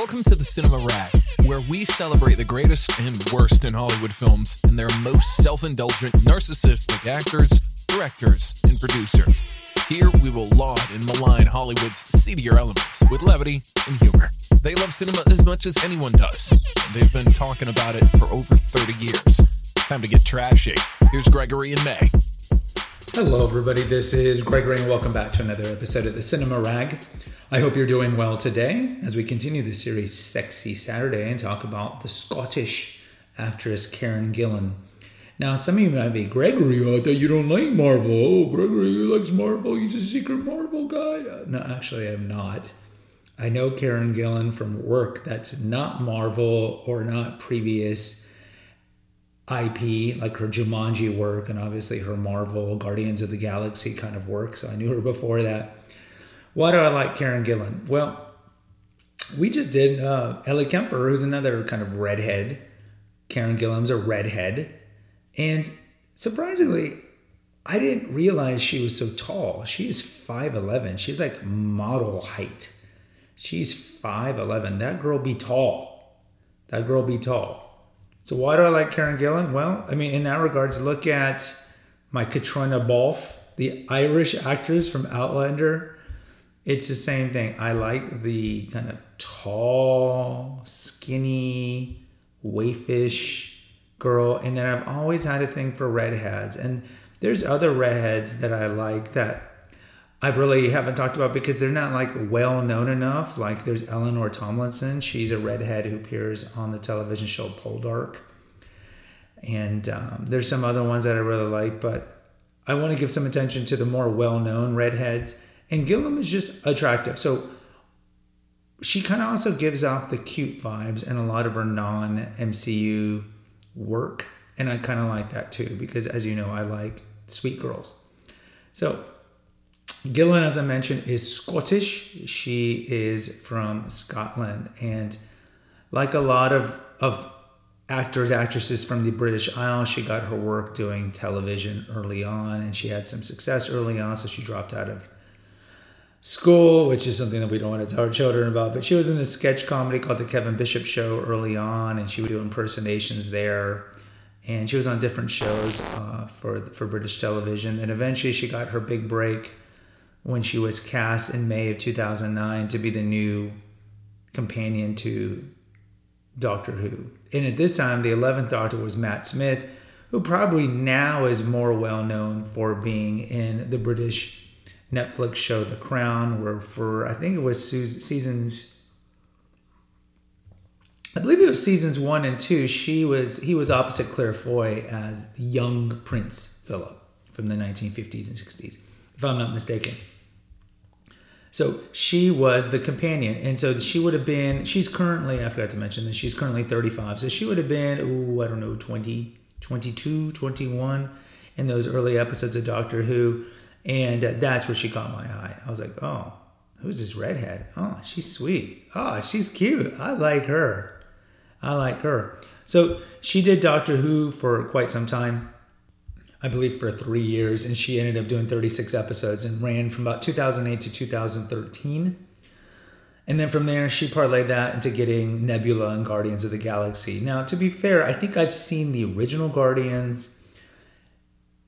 Welcome to the Cinema Rag, where we celebrate the greatest and worst in Hollywood films and their most self indulgent, narcissistic actors, directors, and producers. Here we will laud and malign Hollywood's seedier elements with levity and humor. They love cinema as much as anyone does. and They've been talking about it for over 30 years. Time to get trashy. Here's Gregory and May. Hello, everybody. This is Gregory, and welcome back to another episode of the Cinema Rag. I hope you're doing well today as we continue the series Sexy Saturday and talk about the Scottish actress Karen Gillan. Now, some of you might be, Gregory, I thought you don't like Marvel. Oh, Gregory likes Marvel. He's a secret Marvel guy. Uh, No, actually, I'm not. I know Karen Gillan from work that's not Marvel or not previous IP, like her Jumanji work and obviously her Marvel Guardians of the Galaxy kind of work. So I knew her before that. Why do I like Karen Gillan? Well, we just did uh, Ellie Kemper, who's another kind of redhead. Karen Gillan's a redhead. And surprisingly, I didn't realize she was so tall. She is 5'11. She's like model height. She's 5'11. That girl be tall. That girl be tall. So why do I like Karen Gillan? Well, I mean, in that regards, look at my Caitríona Balfe, the Irish actress from Outlander. It's the same thing. I like the kind of tall, skinny, waifish girl, and then I've always had a thing for redheads. And there's other redheads that I like that I really haven't talked about because they're not like well known enough. Like there's Eleanor Tomlinson. She's a redhead who appears on the television show Poldark. And um, there's some other ones that I really like, but I want to give some attention to the more well known redheads. And Gillan is just attractive. So she kind of also gives off the cute vibes in a lot of her non MCU work. And I kind of like that too, because as you know, I like sweet girls. So Gillan, as I mentioned, is Scottish. She is from Scotland. And like a lot of, of actors, actresses from the British Isles, she got her work doing television early on and she had some success early on. So she dropped out of school, which is something that we don't want to tell our children about. But she was in a sketch comedy called The Kevin Bishop Show early on and she would do impersonations there. And she was on different shows uh, for, for British television. And eventually she got her big break when she was cast in May of 2009 to be the new companion to Doctor Who. And at this time, the 11th Doctor was Matt Smith, who probably now is more well known for being in the British Netflix show The Crown, where for I think it was seasons. I believe it was seasons one and two. She was he was opposite Claire Foy as the young Prince Philip from the 1950s and 60s, if I'm not mistaken. So she was the companion. And so she would have been, she's currently, I forgot to mention this, she's currently 35. So she would have been, oh, I don't know, 20, 22, 21 in those early episodes of Doctor Who. And that's where she caught my eye. I was like, oh, who's this redhead? Oh, she's sweet. Oh, she's cute. I like her. I like her. So she did Doctor Who for quite some time. I believe, for three years, and she ended up doing 36 episodes and ran from about 2008 to 2013. And then from there, she parlayed that into getting Nebula and Guardians of the Galaxy. Now, to be fair, I think I've seen the original Guardians,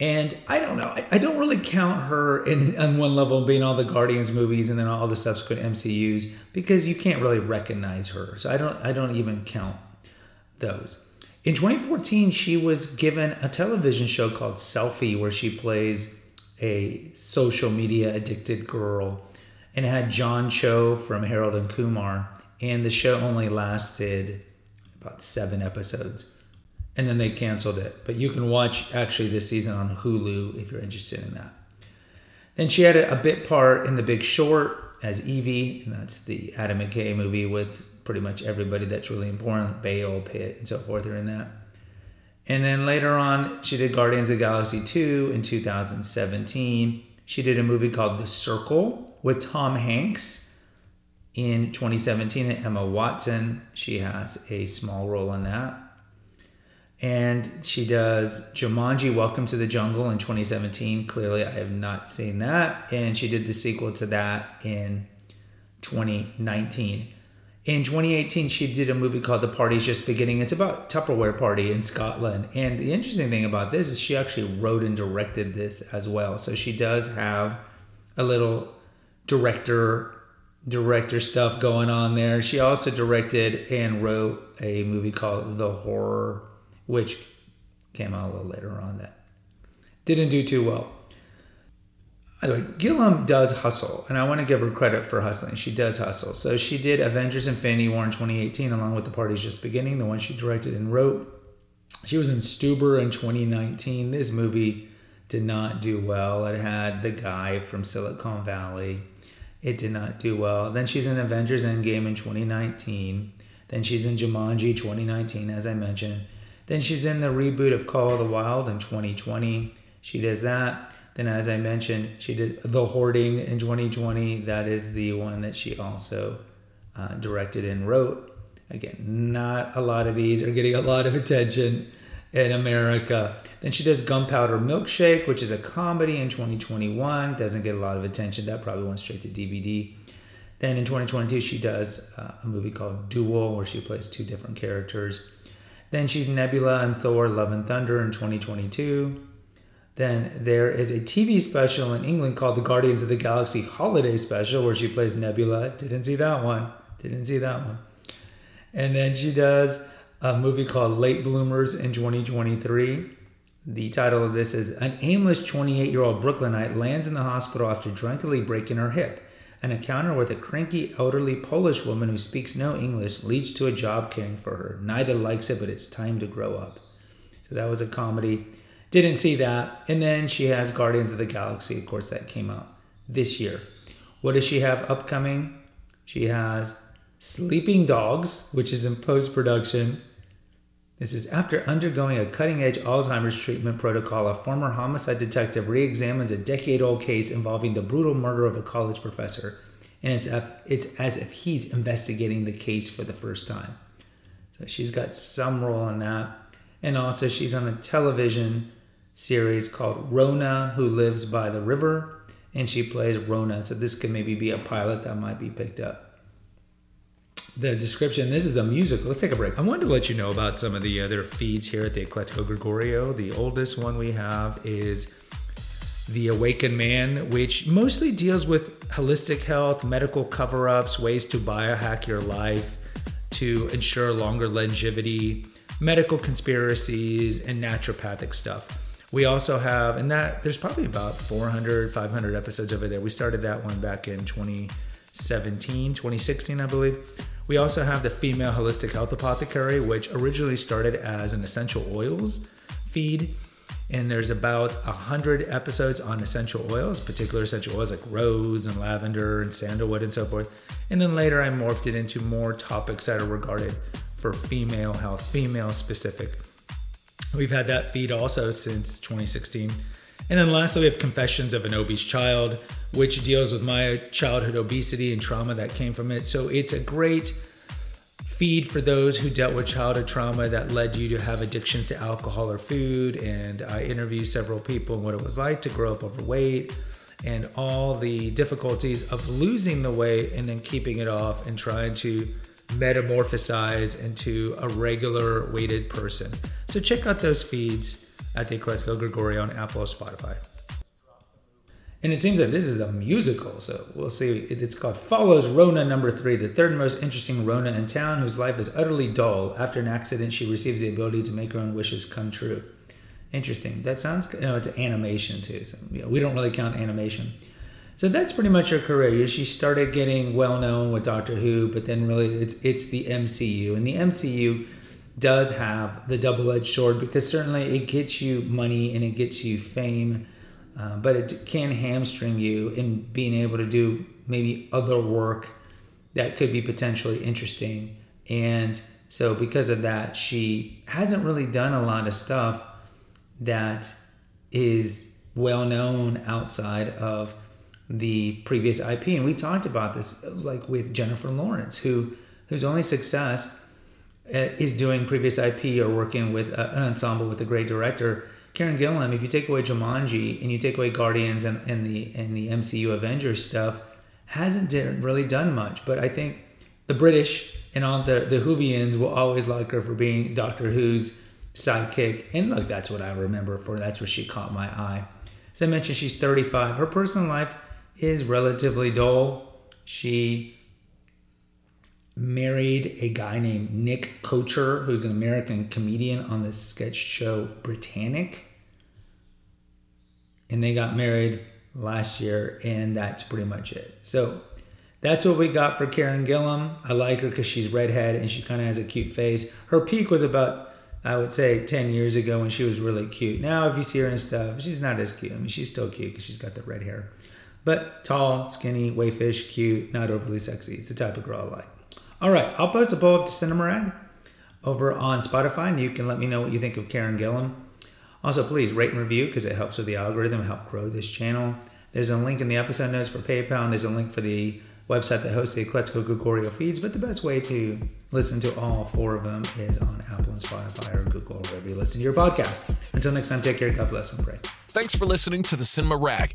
and I don't know. I, I don't really count her in on one level being all the Guardians movies and then all the subsequent MCUs because you can't really recognize her. So I don't. I don't even count those. In 2014, she was given a television show called Selfie, where she plays a social media addicted girl. And it had John Cho from Harold and Kumar. And the show only lasted about seven episodes. And then they canceled it. But you can watch actually this season on Hulu if you're interested in that. Then she had a, bit part in The Big Short as Evie, and that's the Adam McKay movie with pretty much everybody that's really important. Bale, Pitt, and so forth are in that. And then later on, she did Guardians of Galaxy 2 in 2017. She did a movie called The Circle with Tom Hanks in 2017 and Emma Watson. She has a small role in that. And she does Jumanji Welcome to the Jungle in 2017. Clearly, I have not seen that. And she did the sequel to that in 2019. In 2018, she did a movie called The Party's Just Beginning. It's about Tupperware party in Scotland. And the interesting thing about this is she actually wrote and directed this as well. So she does have a little director director stuff going on there. She also directed and wrote a movie called The Horror, which came out a little later on that didn't do too well. By the way, Gillan does hustle, and I want to give her credit for hustling. She does hustle. So she did Avengers Infinity War in 2018, along with The Party's Just Beginning, the one she directed and wrote. She was in Stuber in 2019. This movie did not do well. It had the guy from Silicon Valley. It did not do well. Then she's in Avengers Endgame in 2019. Then she's in Jumanji 2019, as I mentioned. Then she's in the reboot of Call of the Wild in 2020. She does that. Then, as I mentioned, she did The Hoarding in 2020. That is the one that she also uh, directed and wrote. Again, not a lot of these are getting a lot of attention in America. Then she does Gunpowder Milkshake, which is a comedy in 2021. Doesn't get a lot of attention. That probably went straight to DVD. Then in 2022, she does uh, a movie called Dual, where she plays two different characters. Then she's Nebula and Thor Love and Thunder in 2022. Then there is a TV special in England called The Guardians of the Galaxy Holiday Special, where she plays Nebula. Didn't see that one. Didn't see that one. And then she does a movie called Late Bloomers in 2023. The title of this is An aimless 28 year old Brooklynite lands in the hospital after drunkenly breaking her hip. An encounter with a cranky, elderly Polish woman who speaks no English leads to a job caring for her. Neither likes it, but it's time to grow up. So that was a comedy. Didn't see that. And then she has Guardians of the Galaxy, of course, that came out this year. What does she have upcoming? She has Sleeping Dogs, which is in post production. This is after undergoing a cutting edge Alzheimer's treatment protocol, a former homicide detective re examines a decade old case involving the brutal murder of a college professor. And it's, it's as if he's investigating the case for the first time. So she's got some role in that. And also, she's on a television series called Rona, Who Lives by the River, and she plays Rona. So this could maybe be a pilot that might be picked up. The description this is a musical. Let's take a break. I wanted to let you know about some of the other feeds here at the Eclectico Gregorio. The oldest one we have is The Awakened Man, which mostly deals with holistic health, medical cover ups, ways to biohack your life to ensure longer longevity, medical conspiracies, and naturopathic stuff. We also have, and that there's probably about 400, 500 episodes over there. We started that one back in 2017, 2016, I believe. We also have the Female Holistic Health Apothecary, which originally started as an essential oils feed. And there's about 100 episodes on essential oils, particular essential oils like rose and lavender and sandalwood and so forth. And then later I morphed it into more topics that are regarded for female health, female specific We've had that feed also since 2016. And then lastly, we have Confessions of an Obese Child, which deals with my childhood obesity and trauma that came from it. So it's a great feed for those who dealt with childhood trauma that led you to have addictions to alcohol or food. And I interviewed several people and what it was like to grow up overweight and all the difficulties of losing the weight and then keeping it off and trying to metamorphosize into a regular weighted person. So check out those feeds at the Eclectico Gregorio on Apple or Spotify. And it seems like this is a musical, so we'll see. It's called Follows Rona Number Three, the third most interesting Rona in town, whose life is utterly dull. After an accident, she receives the ability to make her own wishes come true. Interesting. That sounds. You know, it's animation too. So yeah, we don't really count animation. So that's pretty much her career. She started getting well known with Doctor Who, but then really it's it's the MCU, and the MCU does have the double edged sword because certainly it gets you money and it gets you fame, uh, but it can hamstring you in being able to do maybe other work that could be potentially interesting. And so because of that, she hasn't really done a lot of stuff that is well known outside of the previous IP. And we've talked about this, like with Jennifer Lawrence, who whose only success Uh, is doing previous IP or working with a, an ensemble with a great director. Karen Gillan, if you take away Jumanji and you take away Guardians and, and the and the MCU Avengers stuff, hasn't really done much. But I think the British And all the the Whovians will always like her for being Doctor Who's sidekick. And look, that's what I remember for. That's where she caught my eye. As I mentioned, she's 35. Her personal life is relatively dull. She married a guy named Nick Kocher, who's an American comedian on the sketch show BriTANick. And they got married last year, and that's pretty much it. So that's what we got for Karen Gillan. I like her because she's redhead and she kind of has a cute face. Her peak was about, I would say, 10 years ago when she was really cute. Now, if you see her and stuff, she's not as cute. I mean, she's still cute because she's got the red hair. But tall, skinny, wayfish, cute, not overly sexy. It's the type of girl I like. All right, I'll post a poll of the Cinema Rag over on Spotify, and you can let me know what you think of Karen Gillan. Also, please rate and review because it helps with the algorithm, help grow this channel. There's a link in the episode notes for PayPal, and there's a link for the website that hosts the Eclectico Gregorio feeds. But the best way to listen to all four of them is on Apple and Spotify or Google or wherever you listen to your podcast. Until next time, take care, God bless, and pray. Thanks for listening to the Cinema Rag.